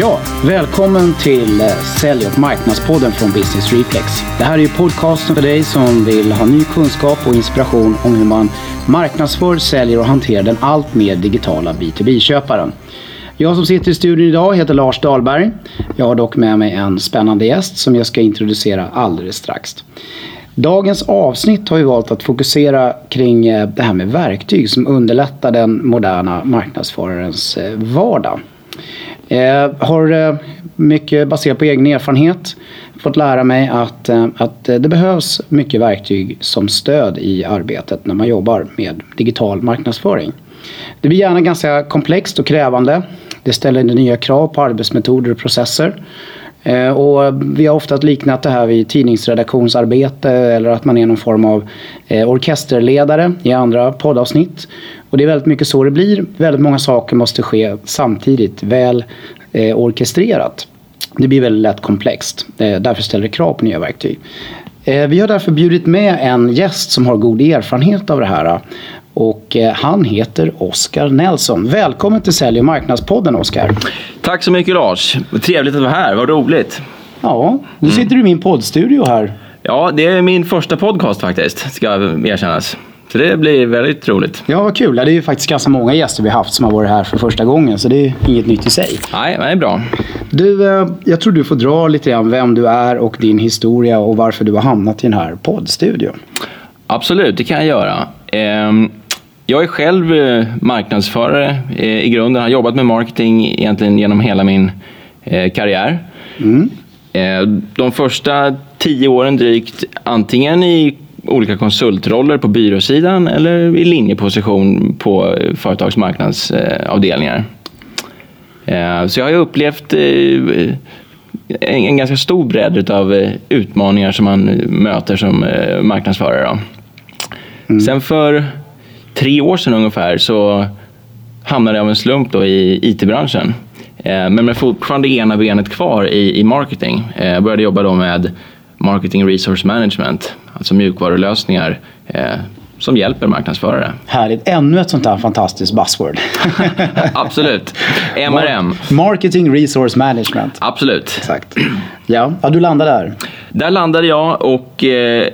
Ja, välkommen till eh, Sälj och marknadspodden från Business Reflex. Det här är ju podcasten för dig som vill ha ny kunskap och inspiration om hur man marknadsför, säljer och hanterar den allt mer digitala B2B-köparen. Jag som sitter i studion idag heter Lars Dahlberg. Jag har dock med mig en spännande gäst som jag ska introducera alldeles strax. Dagens avsnitt har vi valt att fokusera kring eh, det här med verktyg som underlättar den moderna marknadsförarens eh, vardag. Eh, har eh, mycket baserat på egen erfarenhet fått lära mig att, eh, att eh, det behövs mycket verktyg som stöd i arbetet när man jobbar med digital marknadsföring. Det blir gärna ganska komplext och krävande. Det ställer nya krav på arbetsmetoder och processer. Eh, och vi har ofta liknat det här vid tidningsredaktionsarbete eller att man är någon form av eh, orkesterledare i andra poddavsnitt. Och det är väldigt mycket så det blir. Väldigt många saker måste ske samtidigt, väl eh, orkestrerat. Det blir väldigt lätt komplext. Därför ställer det krav på nya verktyg. Vi har därför bjudit med en gäst som har god erfarenhet av det här. Och han heter Oskar Nelson. Välkommen till Sälj och marknadspodden Oskar. Tack så mycket Lars. Trevligt att vara här, vad roligt. Ja, nu sitter du i min poddstudio här. Ja, det är min första podcast faktiskt, ska erkännas. Så det blir väldigt roligt. Ja, vad kul. Det är ju faktiskt ganska många gäster vi haft som har varit här för första gången. Så det är inget nytt i sig. Nej, det är bra. Du, eh, jag tror du får dra lite grann vem du är och din historia och varför du har hamnat i den här poddstudion. Absolut, det kan jag göra. Jag är själv eh, marknadsförare eh, i grunden. Har jobbat med marketing egentligen genom hela min karriär. Mm. De första tio åren drygt antingen i olika konsultroller på byråsidan eller i linjeposition på företagsmarknadsavdelningar. Eh, så jag har upplevt eh, en ganska stor bredd av eh, utmaningar som man möter som marknadsförare. Mm. Sen för tre år sedan ungefär så hamnade jag av en slump då i IT-branschen. Men med fortfarande ena benet kvar i, marketing. Jag började jobba då med Marketing Resource Management, alltså mjukvarulösningar eh, som hjälper marknadsförare. Härligt, ännu ett sånt här fantastiskt buzzword. Absolut, MRM. Marketing Resource Management. Absolut. Exakt. Ja, ja du landade där. Där landade jag och eh,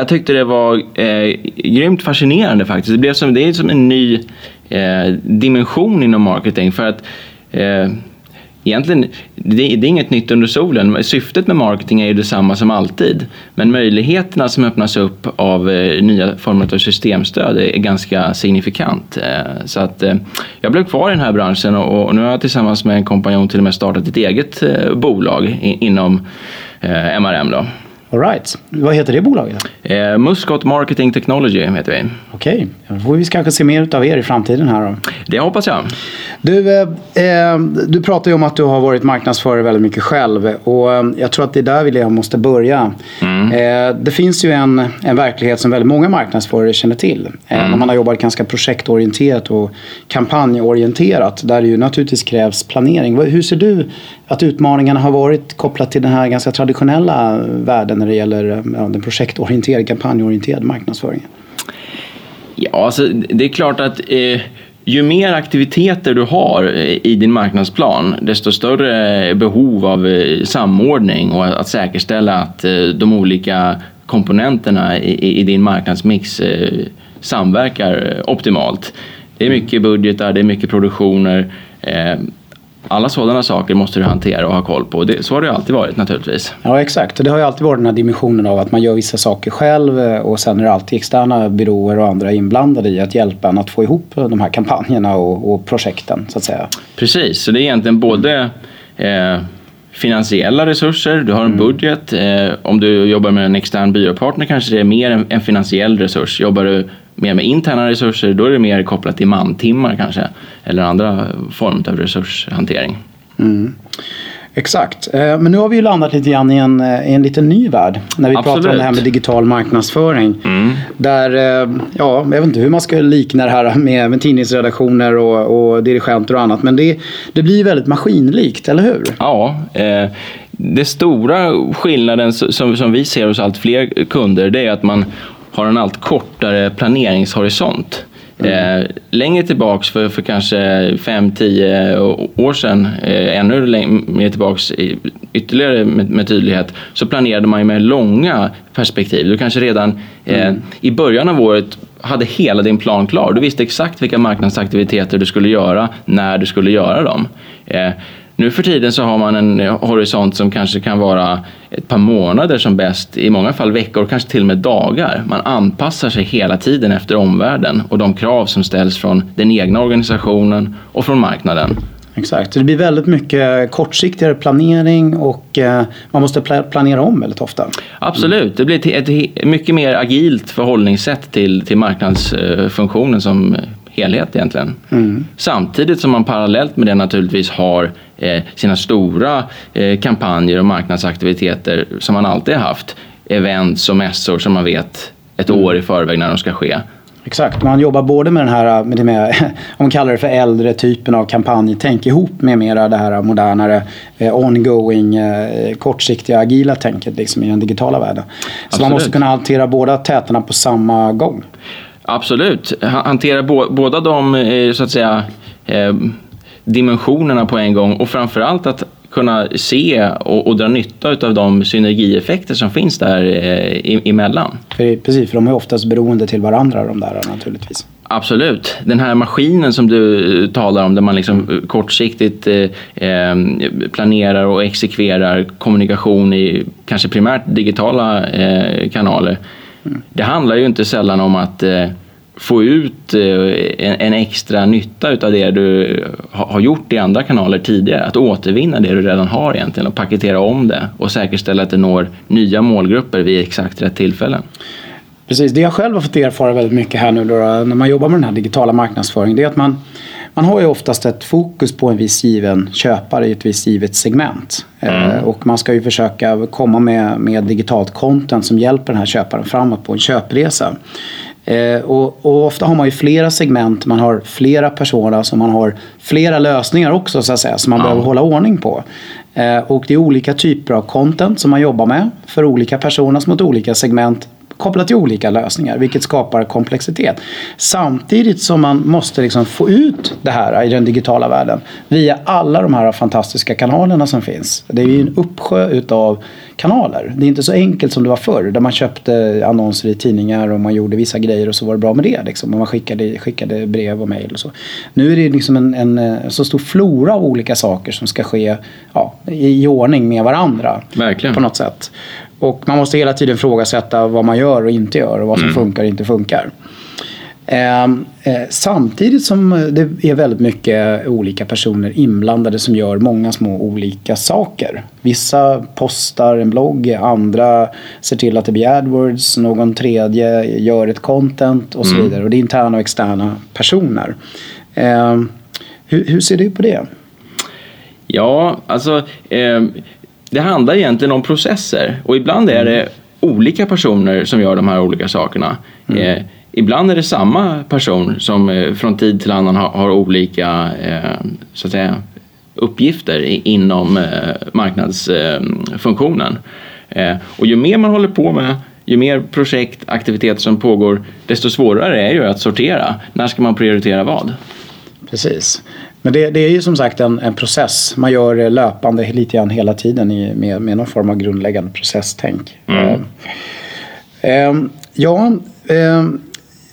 jag tyckte det var eh, grymt fascinerande faktiskt. Det, blev som, det är som en ny eh, dimension inom marketing för att eh, egentligen, det, det, är inget nytt under solen. Syftet med marketing är ju detsamma som alltid. Men möjligheterna som öppnas upp av eh, nya former av systemstöd är ganska signifikant. Eh, så att eh, jag blev kvar i den här branschen och, och, nu har jag tillsammans med en kompanjon till och med startat ett eget eh, bolag i, inom eh, MRM. Då. All right. Vad heter det bolaget? Eh, Muscot Marketing Technology heter vi. Okej, okay. då får vi kanske se mer av er i framtiden här då. Det hoppas jag. Du, eh, eh, du pratar ju om att du har varit marknadsförare väldigt mycket själv och eh, jag tror att det är där vi måste börja. Mm. Eh, det finns ju en, en verklighet som väldigt många marknadsförare känner till. Eh, mm. När man har jobbat ganska projektorienterat och kampanjorienterat där det ju naturligtvis krävs planering. Hur ser du att utmaningarna har varit kopplat till den här ganska traditionella världen när det gäller eh, ja, den projektorienterade, kampanjorienterade marknadsföringen? Ja, alltså, det är klart att eh, ju mer aktiviteter du har eh, i din marknadsplan desto större eh, behov av eh, samordning och att säkerställa att eh, de olika komponenterna i, i din marknadsmix samverkar optimalt. Det är mycket budgetar, det är mycket produktioner alla sådana saker måste du hantera och ha koll på. Det, så har det alltid varit naturligtvis. Ja exakt, det har ju alltid varit den här dimensionen av att man gör vissa saker själv eh, och sen är det alltid externa byråer och andra inblandade i att hjälpa en att få ihop de här kampanjerna och, och projekten så att säga. Precis, så det är egentligen både eh, finansiella resurser, du har en mm. budget. Eh, om du jobbar med en extern byråpartner kanske det är mer en, en finansiell resurs. Jobbar du mer med interna resurser då är det mer kopplat till mantimmar kanske eller andra former av resurshantering. Mm. Exakt, eh, men nu har vi ju landat lite grann i en, eh, i en lite ny värld. När vi Absolut. pratar om det här med digital marknadsföring. Mm. Där, eh, ja, jag vet inte hur man ska likna det här med, med tidningsredaktioner och, och dirigenter och annat. Men det, det blir väldigt maskinlikt, eller hur? Ja, eh, det stora skillnaden som, som vi ser hos allt fler kunder det är att man har en allt kortare planeringshorisont. Mm. Eh, längre tillbaks, för, för kanske 5-10 år sedan, eh, ännu längre tillbaks ytterligare med, med, tydlighet, så planerade man ju med långa perspektiv. Du kanske redan eh, mm. i början av året hade hela din plan klar. Du visste exakt vilka marknadsaktiviteter du skulle göra, när du skulle göra dem. Nu för tiden så har man en horisont som kanske kan vara ett par månader som bäst, i många fall veckor, kanske till och med dagar. Man anpassar sig hela tiden efter omvärlden och de krav som ställs från den egna organisationen och från marknaden. Exakt, det blir väldigt mycket kortsiktigare planering och eh, man måste planera om väldigt ofta. Absolut, det blir ett mycket mer agilt förhållningssätt till, till marknadsfunktionen som helhet egentligen. Mm. Samtidigt som man parallellt med det naturligtvis har eh, sina stora eh, kampanjer och marknadsaktiviteter som man alltid har haft. Events och mässor som man vet ett mm. år i förväg när de ska ske. Exakt, man jobbar både med den här, med det med, om man kallar det för äldre typen av kampanjtänk ihop med mera det här modernare eh, ongoing, eh, kortsiktiga, agila tänket liksom i den digitala världen. Så Absolut. man måste kunna hantera båda tätorna på samma gång. Absolut, hantera båda de eh, så att säga eh, dimensionerna på en gång och framförallt att kunna se och, och dra nytta av de synergieffekter som finns där eh, emellan. För, precis, för de är oftast beroende till varandra de där naturligtvis. Absolut. Den här maskinen som du talar om där man liksom kortsiktigt eh, planerar och exekverar kommunikation i kanske primärt digitala eh, kanaler. Mm. Det handlar ju inte sällan om att eh, få ut eh, en, extra nytta av det du har gjort i andra kanaler tidigare. Att återvinna det du redan har egentligen och paketera om det och säkerställa att det når nya målgrupper vid exakt rätt tillfällen. Precis, det jag själv har fått erfara väldigt mycket här nu då, när man jobbar med den här digitala marknadsföringen det är att man, man har ju oftast ett fokus på en viss given köpare i ett visst givet segment. Mm. Eh, och man ska ju försöka komma med, med digitalt content som hjälper den här köparen framåt på en köpresa. Eh, och, och, ofta har man ju flera segment, man har flera personer, så man har flera lösningar också så att säga, som man ja. behöver hålla ordning på. Eh, och det är olika typer av content som man jobbar med för olika personer mot olika segment kopplat till olika lösningar, vilket skapar komplexitet. Samtidigt som man måste liksom få ut det här i den digitala världen via alla de här fantastiska kanalerna som finns. Det är ju en uppsjö utav kanaler. Det är inte så enkelt som det var förr där man köpte annonser i tidningar och man gjorde vissa grejer och så var det bra med det. Liksom. Och man skickade, skickade brev och mejl och så. Nu är det liksom en, en, eh, så stor flora av olika saker som ska ske ja, i, i ordning med varandra. Verkligen. På något sätt. Och man måste hela tiden ifrågasätta vad man gör och inte gör och vad som mm. funkar och inte funkar. Ehm, eh, samtidigt som det är väldigt mycket olika personer inblandade som gör många små olika saker. Vissa postar en blogg, andra ser till att det blir AdWords, någon tredje gör ett content och så mm. vidare. Och det är interna och externa personer. Eh, hur, hur, ser du på det? Ja, alltså eh, det handlar egentligen om processer och ibland är det olika personer som gör de här olika sakerna. Mm. Eh, ibland är det samma person som eh, från tid till annan har, har olika eh, så att säga, uppgifter inom eh, marknadsfunktionen. Och ju mer man håller på med ju mer projekt, aktiviteter som pågår, desto svårare är det ju att sortera. När ska man prioritera vad? Som men det, det, är ju som sagt en, en, process. Man gör löpande lite grann hela tiden i, med, med någon form av grundläggande processtänk. Mm. Eh, ja, eh,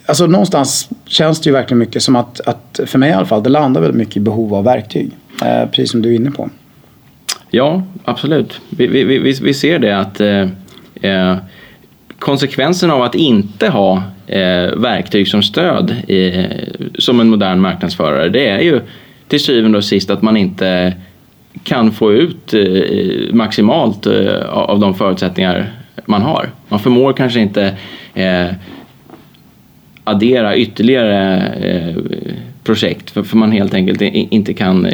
alltså någonstans känns det ju verkligen mycket som att, att, för mig i alla fall, det landar väldigt mycket i behov av verktyg. Eh, precis som du är inne på. Ja, absolut. Vi, vi, vi, vi ser det att eh, eh, konsekvensen av att inte ha eh, verktyg som stöd i, som en modern marknadsförare, det är ju till syvende och sist att man inte kan få ut eh, maximalt eh, av de förutsättningar man har. Man förmår kanske inte eh, addera ytterligare projekt för, för man helt enkelt inte kan eh,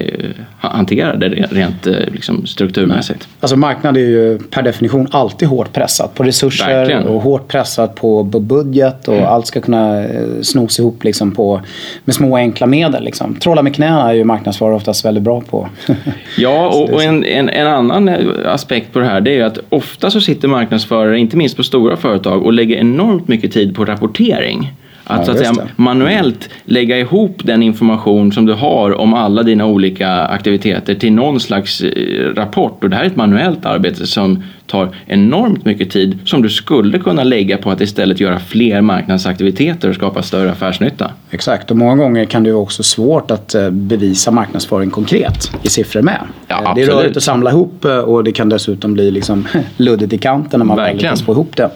hantera det rent eh, liksom, strukturmässigt. Nej. Alltså marknad är ju per definition alltid hårt pressat på resurser Verkligen. och hårt pressat på budget och mm. allt ska kunna eh, snos ihop liksom på, med små enkla medel. Liksom. Trolla med knäna är ju marknadsförare oftast väldigt bra på. ja, och, och en, en, en, annan aspekt på det här det är ju att ofta så sitter marknadsförare, inte minst på stora företag, och lägger enormt mycket tid på rapportering. Att, Ja, så att säga, det. manuellt lägga ihop den information som du har om alla dina olika aktiviteter till någon slags eh, rapport. Och det här är ett manuellt arbete som tar enormt mycket tid som du skulle kunna lägga på att istället göra fler marknadsaktiviteter och skapa större affärsnytta. Exakt, och många gånger kan det också svårt att eh, bevisa marknadsföring konkret i siffror med. Ja, Eh, det är rörigt att samla ihop och det kan dessutom bli liksom luddigt i kanten när man väl lyckas få ihop det.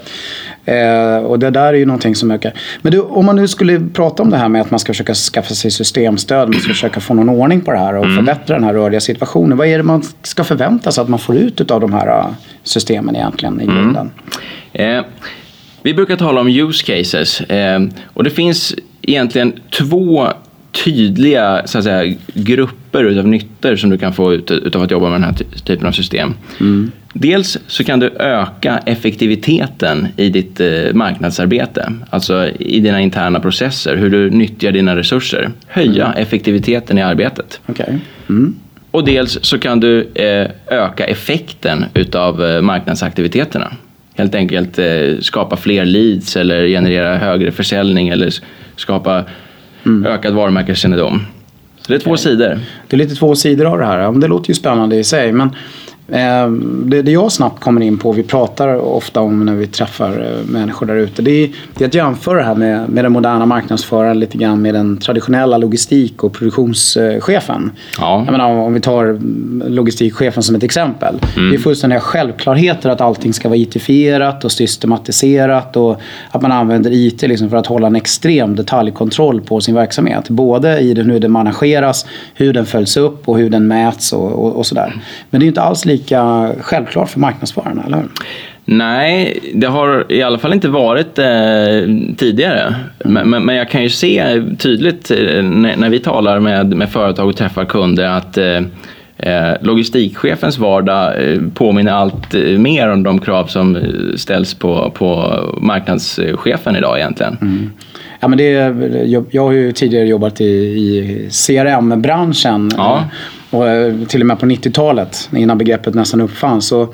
Eh, och det där är ju någonting som ökar. Men du, om man nu skulle prata om det här med att man ska försöka skaffa sig systemstöd, man ska försöka få någon ordning på det här och Mm. förbättra den här rörliga situationen. Vad är det man ska förvänta sig att man får ut av de här eh, systemen egentligen i Mm. grunden? Eh, vi brukar tala om use cases eh, och det finns egentligen två tydliga så att säga, grupper utav nyttor som du kan få ut utav att jobba med den här ty- typen av system. Dels så kan du öka effektiviteten i ditt eh, marknadsarbete, alltså i dina interna processer, hur du nyttjar dina resurser. Höja effektiviteten i arbetet. Okej. Mm. Och dels så kan du eh, öka effekten utav eh, marknadsaktiviteterna. Helt enkelt skapa fler leads eller generera högre försäljning eller s- skapa ökad varumärkeskännedom. Så det är två sidor. Det är lite två sidor av det här. Det låter ju spännande i sig. Men det, det jag snabbt kommer in på, vi pratar ofta om när vi träffar eh, människor där ute. Det det är att jämföra det här med, med den moderna marknadsföraren lite grann med den traditionella logistik och produktionschefen. Ja. Jag menar, om vi tar mm, logistikchefen som ett exempel. Det är fullständiga självklarheter att allting ska vara IT-fierat och systematiserat och att man använder IT liksom för att hålla en extrem detaljkontroll på sin verksamhet. Både i den, hur den manageras, hur den följs upp och hur den mäts och, och, och sådär. Men det är inte alls lika självklart för marknadsförarna, eller hur? Nej, det har i alla fall inte varit eh, tidigare. Men, men, men jag kan ju se tydligt eh, när, när vi talar med, med företag och träffar kunder att eh, eh, logistikchefens vardag eh, påminner allt mer om de krav som ställs på, på marknadschefen idag egentligen. Ja, men det, jag, jag har ju tidigare jobbat i, i CRM-branschen. Ja. eh, Och eh, till och med på 90-talet innan begreppet nästan uppfanns. Så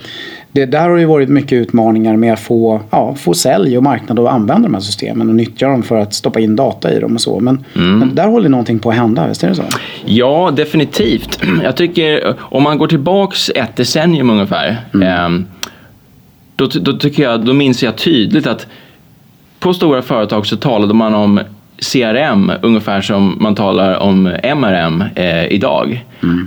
det, där har det ju varit mycket utmaningar med att få, ja, få sälj och marknad att använda de här systemen och nyttja dem för att stoppa in data i dem och så. Men, men där håller någonting på att hända, visst är det så? Ja, definitivt. Jag tycker om man går tillbaks ett decennium ungefär. ehm, då, då, tycker jag, då minns jag tydligt att på stora företag så talade man om CRM ungefär som man talar om MRM eh, idag.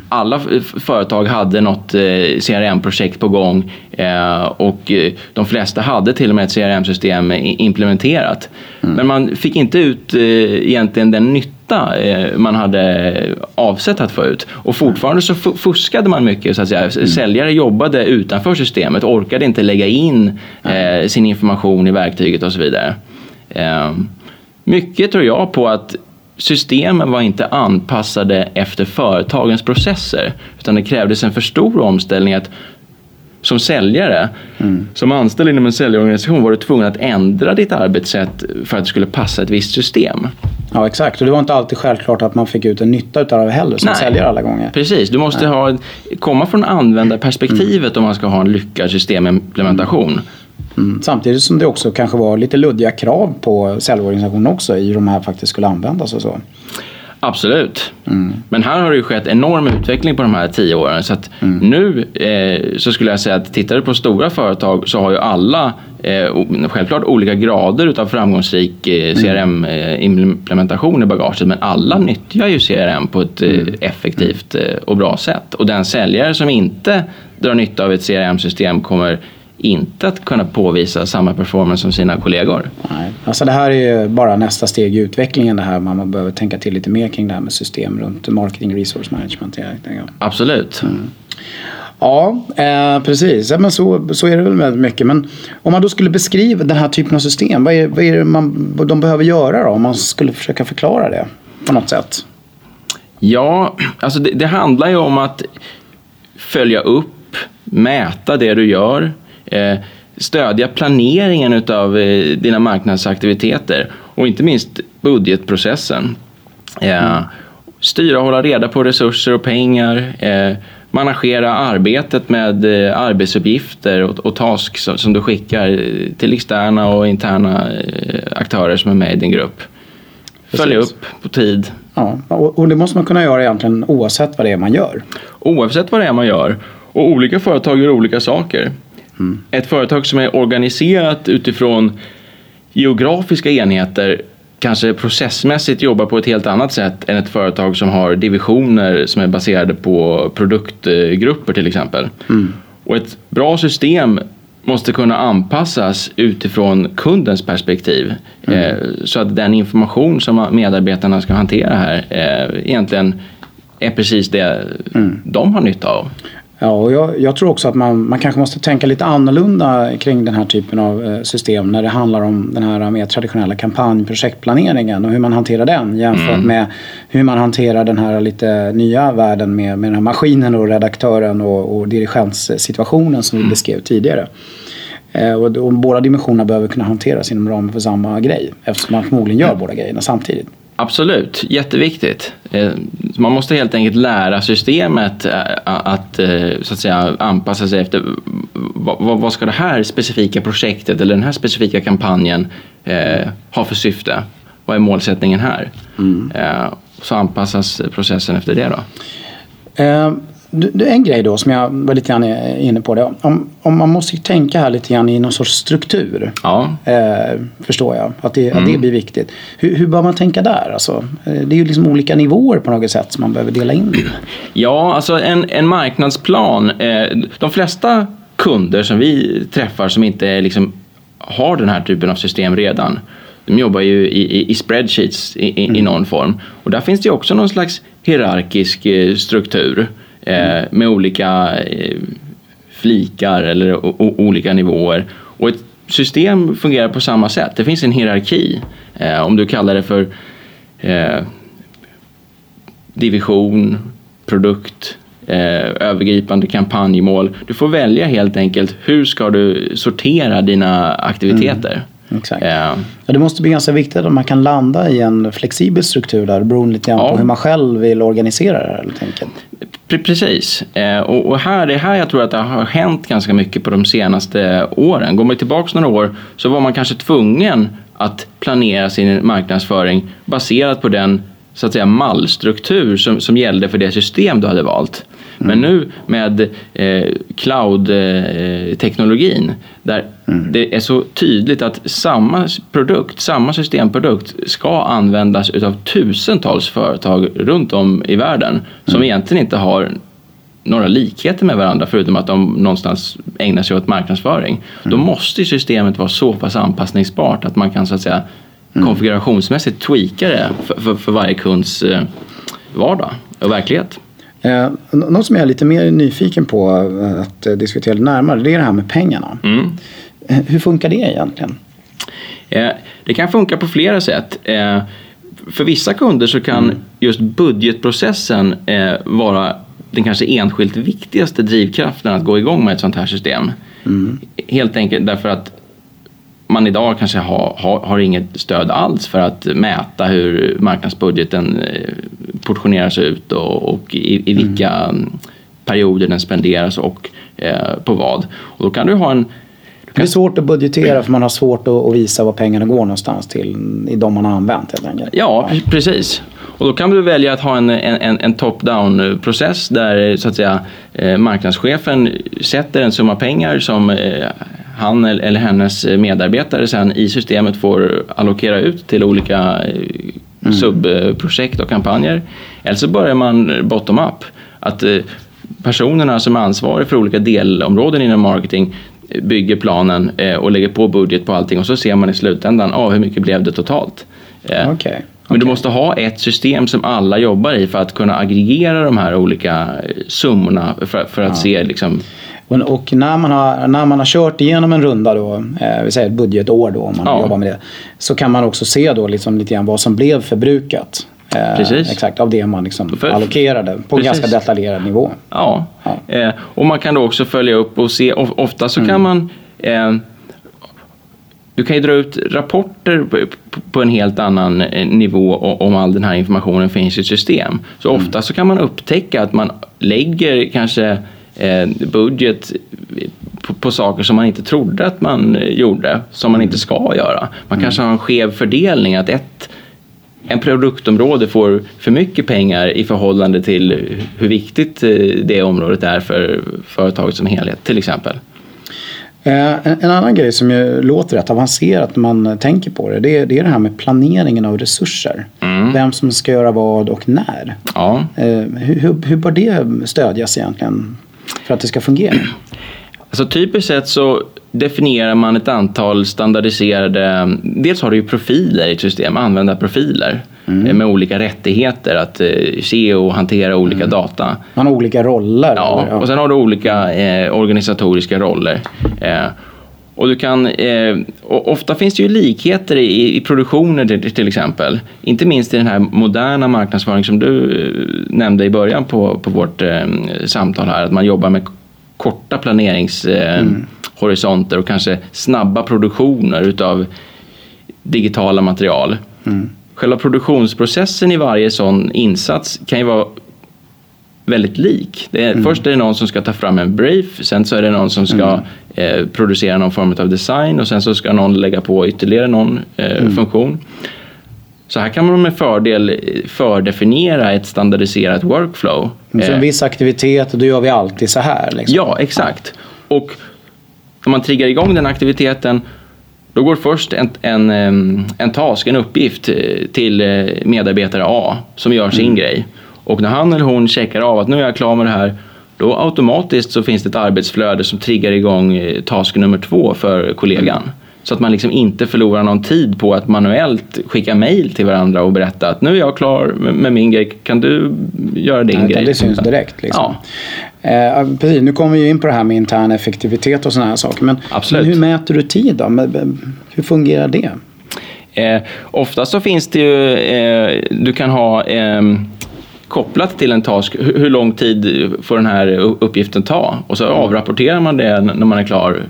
Alla f- företag hade något eh, CRM-projekt på gång eh, och eh, de flesta hade till och med ett CRM-system implementerat. Men man fick inte ut eh, egentligen den nytta eh, man hade avsett att få ut. Och fortfarande så fu- fuskade man mycket. Så att säga. Säljare jobbade utanför systemet, orkade inte lägga in eh, sin information i verktyget och så vidare. Eh, mycket tror jag på att systemen var inte anpassade efter företagens processer. Utan det krävdes en för stor omställning att som säljare, som anställd inom en säljorganisation var du tvungen att ändra ditt arbetssätt för att det skulle passa ett visst system. Ja, exakt. Och det var inte alltid självklart att man fick ut en nytta av det heller som Nej. säljare alla gånger. Precis, du måste ha, komma från användarperspektivet om man ska ha en lyckad systemimplementation. Mm. Samtidigt som det också kanske var lite luddiga krav på säljorganisationen också i hur de här faktiskt skulle användas och så. Absolut. Men här har det ju skett enorm utveckling på de här tio åren. Så att nu eh, så skulle jag säga att tittar du på stora företag så har ju alla eh, självklart olika grader utav framgångsrik eh, CRM-implementation i bagaget. Men alla nyttjar ju CRM på ett eh, effektivt eh, och bra sätt. Och den säljare som inte drar nytta av ett CRM-system kommer inte att kunna påvisa samma performance som sina kollegor. Nej. Alltså det här är ju bara nästa steg i utvecklingen det här. Man behöver tänka till lite mer kring det här med system runt marketing resource management. Absolut. Ja, eh, precis. Ja, men så, så är det väl väldigt mycket. Men om man då skulle beskriva den här typen av system, vad är, vad är det man, vad de behöver göra då? Om man skulle försöka förklara det på något sätt. Ja, alltså det, det handlar ju om att följa upp, mäta det du gör, stödja planeringen utav eh, dina marknadsaktiviteter och inte minst budgetprocessen. Eh, styra och hålla reda på resurser och pengar, eh, managera arbetet med eh, arbetsuppgifter och, och tasks som, du skickar eh, till externa och interna eh, aktörer som är med i din grupp. följa upp på tid. Ja, och och det måste man kunna göra egentligen oavsett vad det är man gör. Oavsett vad det är man gör. Och olika företag gör olika saker. Ett företag som är organiserat utifrån geografiska enheter kanske processmässigt jobbar på ett helt annat sätt än ett företag som har divisioner som är baserade på produktgrupper till exempel. Och ett bra system måste kunna anpassas utifrån kundens perspektiv. Eh, så att den information som medarbetarna ska hantera här eh, egentligen är precis det de har nytta av. Ja, och jag, jag tror också att man, man kanske måste tänka lite annorlunda kring den här typen av eh, system när det handlar om den här mer traditionella kampanjprojektplaneringen och hur man hanterar den jämfört med hur man hanterar den här lite nya världen med, med den här maskinen och redaktören och, och dirigenssituationen som vi beskrev tidigare. Eh, och, och båda dimensionerna behöver kunna hanteras inom ramen för samma grej eftersom man förmodligen gör båda grejerna samtidigt. Absolut, jätteviktigt. Eh, Man måste helt enkelt lära systemet eh, att, eh, så att säga, anpassa sig efter vad, vad ska det här specifika projektet eller den här specifika kampanjen eh, ha för syfte? Vad är målsättningen här? Eh, så anpassas processen efter det då. En grej då som jag var lite grann inne på. Det. Om, om man måste tänka här lite grann i någon sorts struktur. Ja, Eh, förstår jag. Att det, att Mm. det blir viktigt. Hur, hur bör man tänka där? Alltså, eh, det är ju liksom olika nivåer på något sätt som man behöver dela in. Ja, alltså en, en marknadsplan. Eh, de flesta kunder som vi träffar som inte liksom har den här typen av system redan. De jobbar ju i, i, i spreadsheets i, i, i någon form. Och där finns det ju också någon slags hierarkisk eh, struktur eh, med olika eh, flikar eller o, o, olika nivåer. Och ett system fungerar på samma sätt. Det finns en hierarki. Eh, om du kallar det för eh, division, produkt, eh, övergripande kampanjmål. Du får välja helt enkelt hur ska du sortera dina aktiviteter. Mm. Exakt. Eh, Ja, det måste bli ganska viktigt att man kan landa i en flexibel struktur där beroende lite grann Ja. på hur man själv vill organisera det här helt enkelt. Pre- Precis. Eh, och och här, det är här jag tror att det har hänt ganska mycket på de senaste åren. Går man tillbaka några år så var man kanske tvungen att planera sin marknadsföring baserat på den så att säga mallstruktur som, som gällde för det system du hade valt. Men nu med eh, cloud-teknologin där det är så tydligt att samma produkt, samma systemprodukt ska användas utav tusentals företag runt om i världen som egentligen inte har några likheter med varandra förutom att de någonstans ägnar sig åt marknadsföring. Då måste ju systemet vara så pass anpassningsbart att man kan så att säga konfigurationsmässigt tweaka det för, för, för varje kunds eh, vardag och verklighet. Eh, något som jag är lite mer nyfiken på eh, att eh, diskutera närmare det är det här med pengarna. Mm. Eh, hur funkar det egentligen? Eh, Det kan funka på flera sätt. Eh, För vissa kunder så kan just budgetprocessen eh, vara den kanske enskilt viktigaste drivkraften att gå igång med ett sånt här system. Helt enkelt därför att man idag kanske har, har, har inget stöd alls för att mäta hur marknadsbudgeten eh, portioneras ut och, och i, i vilka mm. perioder den spenderas och eh, på vad. Och då kan du ha en Det är svårt att budgetera för man har svårt att, visa vad pengarna går någonstans till i de man har använt helt enkelt. Ja, pre- precis. Och då kan du välja att ha en, en, en top-down process där eh, så att säga, eh, marknadschefen sätter en summa pengar som eh, han eller hennes medarbetare sen i systemet får allokera ut till olika eh, subprojekt och kampanjer. Eller så börjar man bottom-up. Att eh, personerna som är ansvariga för olika delområden inom marketing bygger planen eh, och lägger på budget på allting och så ser man i slutändan ah, hur mycket blev det totalt. Eh, Okej, Men du måste ha ett system som alla jobbar i för att kunna aggregera de här olika summorna för, för att se liksom, Och, och när, man har, när man har kört igenom en runda då, eh, vi säger ett budgetår då om man Ja. jobbar med det. Så kan man också se då liksom lite grann vad som blev förbrukat. Eh, Precis. Exakt, av det man liksom För- allokerade på en Precis. ganska detaljerad nivå. Ja, Ja. Eh, och man kan då också följa upp och se, of- ofta så Mm. kan man eh, du kan ju dra ut rapporter på, en helt annan eh, nivå om all den här informationen finns i ett system. Så Mm. ofta så kan man upptäcka att man lägger kanske budget på, på saker som man inte trodde att man eh, gjorde, som man inte ska göra. Man kanske har en skev fördelning, att ett en produktområde får för mycket pengar i förhållande till hur viktigt eh, det området är för företaget som helhet till exempel. Eh, en, annan grej som ju låter rätt avancerat när man tänker på det, det är det, är det här med planeringen av resurser. Mm. Vem som ska göra vad och när. Ja. Hur, hur, hur bör det stödjas egentligen för att det ska fungera? Alltså typiskt sett så definierar man ett antal standardiserade, dels har du ju profiler i ett system, användarprofiler mm. Eh, med olika rättigheter att eh, se och hantera olika mm. data. Man har olika roller? Ja, och sen har du olika eh, organisatoriska roller. Eh, och du kan, eh, och ofta finns det ju likheter i, i produktioner till, till, exempel. Inte minst i den här moderna marknadsföring som du eh, nämnde i början på, på vårt samtal här, att man jobbar med korta planeringshorisonter mm. och kanske snabba produktioner utav digitala material. Mm. Själva produktionsprocessen i varje sån insats kan ju vara väldigt lik. Är, mm. Först är det någon som ska ta fram en brief, sen så är det någon som ska mm. eh, producera någon form av design och sen så ska någon lägga på ytterligare någon eh, mm. funktion. Så här kan man med fördel fördefiniera ett standardiserat workflow. Så en eh, viss aktivitet, då gör vi alltid så här? Liksom. Ja, exakt. Och om man triggar igång den aktiviteten då går först en, en, en task, en uppgift eh, till eh, medarbetare A som gör sin mm. grej. Och när han eller hon checkar av att nu är jag klar med det här då automatiskt så finns det ett arbetsflöde som triggar igång task nummer två för kollegan. Så att man liksom inte förlorar någon tid på att manuellt skicka mail till varandra och berätta att nu är jag klar med min grej, kan du göra din Nej, grej? Det syns direkt. Liksom. Ja. Eh, precis, nu kommer vi in på det här med intern effektivitet och sådana här saker. Men, men hur mäter du tid då? Hur fungerar det? Eh, ofta så finns det ju, eh, du kan ha eh, kopplat till en task, hur lång tid får den här uppgiften ta? Och så mm. avrapporterar man det när man är klar,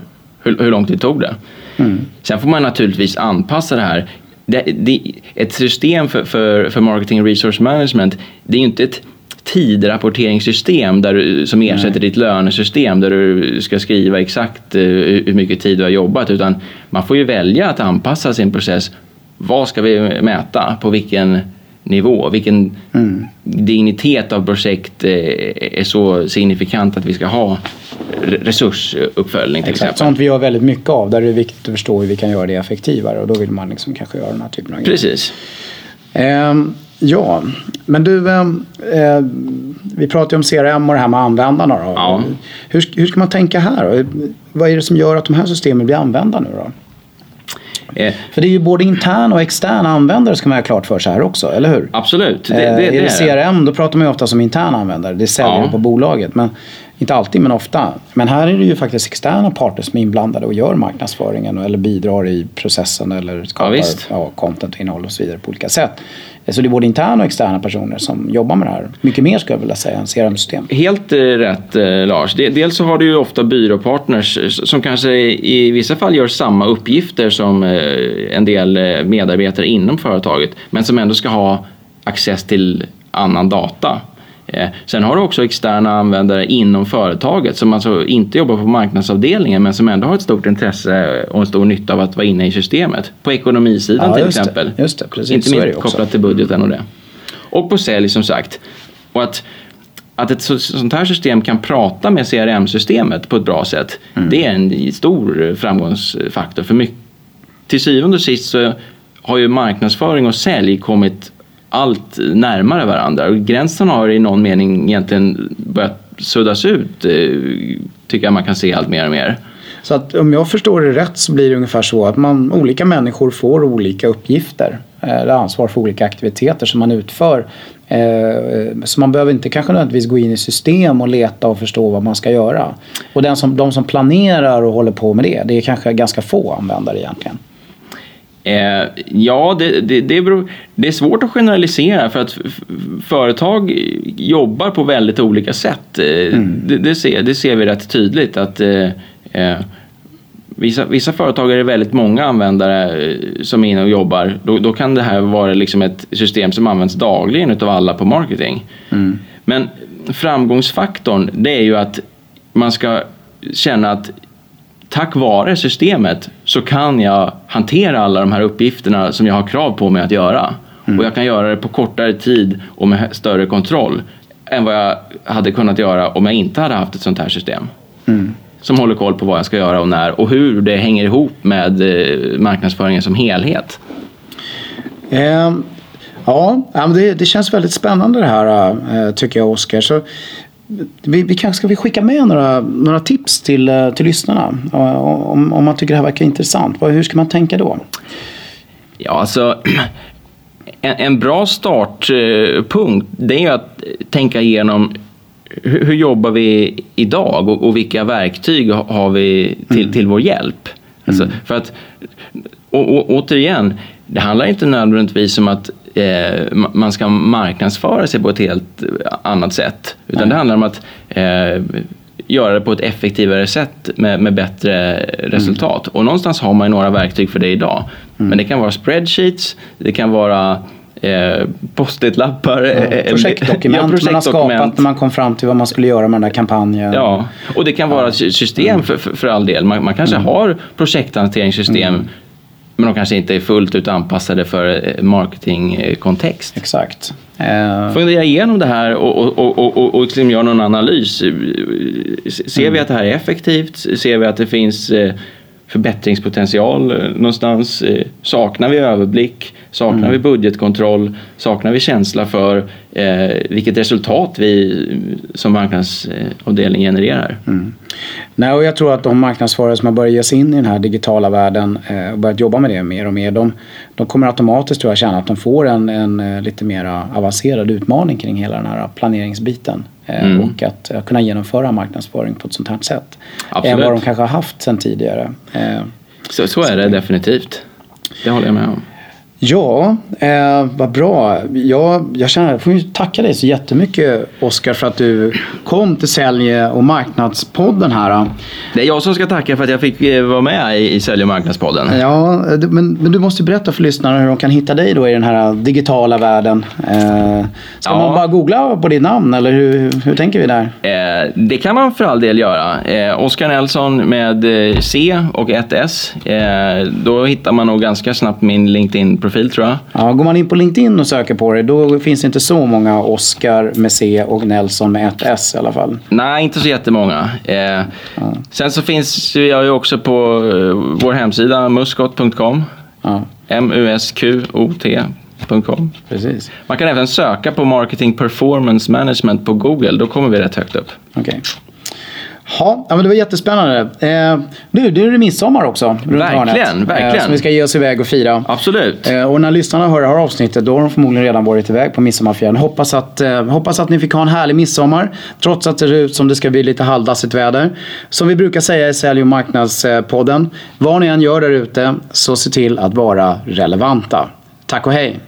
hur, hur lång tid tog det? Mm. Sen får man naturligtvis anpassa det här. Det, det, ett system för, för, för marketing resource management, det är ju inte ett tidrapporteringssystem där du, som ersätter Nej. ditt lönesystem där du ska skriva exakt uh, hur mycket tid du har jobbat utan man får ju välja att anpassa sin process. Vad ska vi mäta? På vilken nivå? Vilken mm. dignitet av projekt eh, är så signifikant att vi ska ha resursuppföljning till Exakt, exempel. Sånt vi gör väldigt mycket av där det är viktigt att förstå hur vi kan göra det effektivare och då vill man liksom kanske göra den här typen av grejer. Precis. Eh, ja, men du, eh, vi pratar ju om CRM och det här med användarna. Då. Ja. Hur, hur ska man tänka här? Vad är det som gör att de här systemen blir använda nu då? Eh, för det är ju både interna och externa användare ska man ha klart för sig här också, eller hur? Absolut. Det, det, eh, är det, CRM då pratar man ju ofta som interna användare. Det säljer ja. på bolaget. Men inte alltid, men ofta. Men här är det ju faktiskt externa parter som är inblandade och gör marknadsföringen eller bidrar i processen eller skapar ja, ja, content och innehåll och så vidare på olika sätt. Så det är både interna och externa personer som jobbar med det här. Mycket mer skulle jag vilja säga än CRM-system. Helt eh, rätt eh, Lars. Dels så har du ju ofta byråpartners eh, som kanske i vissa fall gör samma uppgifter som en del medarbetare inom företaget men som ändå ska ha access till annan data. Eh, sen har du också externa användare inom företaget som alltså inte jobbar på marknadsavdelningen men som ändå har ett stort intresse och en stor nytta av att vara inne i systemet. På ekonomisidan ja, till exempel. Det, det, precis. Inte minst kopplat till budgeten och det. Och på sälj som sagt. Och att, att ett sånt här system kan prata med CRM-systemet på ett bra sätt mm. det är en stor framgångsfaktor. För mycket, till syvende och sist så har ju marknadsföring och sälj kommit allt närmare varandra. Och gränsen har i någon mening egentligen börjat suddas ut, eh, tycker jag man kan se allt mer och mer. Så att om jag förstår det rätt så blir det ungefär så att man, olika människor får olika uppgifter eh, eller ansvar för olika aktiviteter som man utför. Eh, så man behöver inte kanske nödvändigtvis gå in i system och leta och förstå vad man ska göra. Och den som, de som planerar och håller på med det, det är kanske ganska få användare egentligen. Eh, ja, det, det, det, beror, det, är svårt att generalisera för att företag jobbar på väldigt olika sätt. Eh, mm. Det, ser, det ser vi rätt tydligt att eh, eh, vissa, vissa företag är det väldigt många användare eh, som är inne och jobbar. Då, då kan det här vara liksom ett system som används dagligen av alla på marketing. Mm. Men framgångsfaktorn det är ju att man ska känna att tack vare systemet så kan jag hantera alla de här uppgifterna som jag har krav på mig att göra. Och jag kan göra det på kortare tid och med större kontroll än vad jag hade kunnat göra om jag inte hade haft ett sånt här system. Som håller koll på vad jag ska göra och när och hur det hänger ihop med eh, marknadsföringen som helhet. Eh, ja, det, det, känns väldigt spännande det här eh, tycker jag Oskar. Vi, vi kanske ska vi skicka med några, några tips till, eh, till lyssnarna om, om man tycker det här verkar intressant. Hur ska man tänka då? Ja, alltså en, en bra startpunkt det är att tänka igenom hur, hur jobbar vi idag och, och, vilka verktyg har vi till, mm. till vår hjälp? Alltså, mm. för att, och, och, återigen, det handlar inte nödvändigtvis om att eh, man ska marknadsföra sig på ett helt annat sätt. Utan Nej. det handlar om att eh, göra det på ett effektivare sätt med, med bättre resultat. Mm. Och någonstans har man ju några verktyg för det idag. Mm. Men det kan vara spreadsheets, det kan vara eh, post-it-lappar. Ja, eh, projektdokument, ja, projektdokument man har skapat när man kom fram till vad man skulle göra med den där kampanjen. Ja, och det kan vara system mm. för, för, för, all del. Man, man kanske mm. har projekthanteringssystem mm. Men de kanske inte är fullt ut anpassade för eh, marketingkontext. Exakt. Uh. Fundera igenom det här och, och, och, och, och liksom göra någon analys. Ser vi mm. att det här är effektivt? Ser vi att det finns förbättringspotential eh, någonstans? Eh, saknar vi överblick? Saknar mm. vi budgetkontroll? Saknar vi känsla för eh, vilket resultat vi som marknadsavdelning genererar? Mm. Nej, och jag tror att de marknadsförare som har börjat ge sig in i den här digitala världen eh, och börjat jobba med det mer och mer, de, de kommer automatiskt tror jag känna att de får en, en eh, lite mer avancerad utmaning kring hela den här planeringsbiten. Mm. Och att kunna genomföra marknadsföring på ett sånt här sätt. Absolut. Än vad de kanske har haft sedan tidigare. Så, så är det definitivt. Det håller jag med om. Ja, eh, vad bra. Ja, jag känner, jag får tacka dig så jättemycket Oskar för att du kom till Sälj och marknadspodden här. Det är jag som ska tacka för att jag fick eh, vara med i, Sälj och marknadspodden. Ja, men, men du måste berätta för lyssnarna hur de kan hitta dig då i den här digitala världen. Eh, ska ja. man bara googla på ditt namn eller hur, hur tänker vi där? Eh, det kan man för all del göra. Eh, Oskar Nelson med eh, C och ett S. Eh, då hittar man nog ganska snabbt min LinkedIn profil tror jag. Ja, går man in på LinkedIn och söker på det då finns det inte så många Oscar med C och Nelson med ett S i alla fall. Nej, inte så jättemånga. Eh, ja. Sen så finns jag ju också på eh, vår hemsida muskot.com. Ja. M-U-S-Q-O-T.com. Precis. Man kan även söka på Marketing Performance Management på Google. Då kommer vi rätt högt upp. Okay. Ja, men det var jättespännande. Eh, nu, det är det midsommar också. Runt verkligen, hörnet, verkligen. Eh, som vi ska ge oss iväg och fira. Absolut. Eh, och när lyssnarna hör det här avsnittet då har de förmodligen redan varit iväg på midsommarfjällen. Hoppas att, eh, hoppas att ni fick ha en härlig midsommar. Trots att det ser ut som det ska bli lite halvdassigt väder. Som vi brukar säga i Sälj och marknadspodden. Vad ni än gör där ute så se till att vara relevanta. Tack och hej!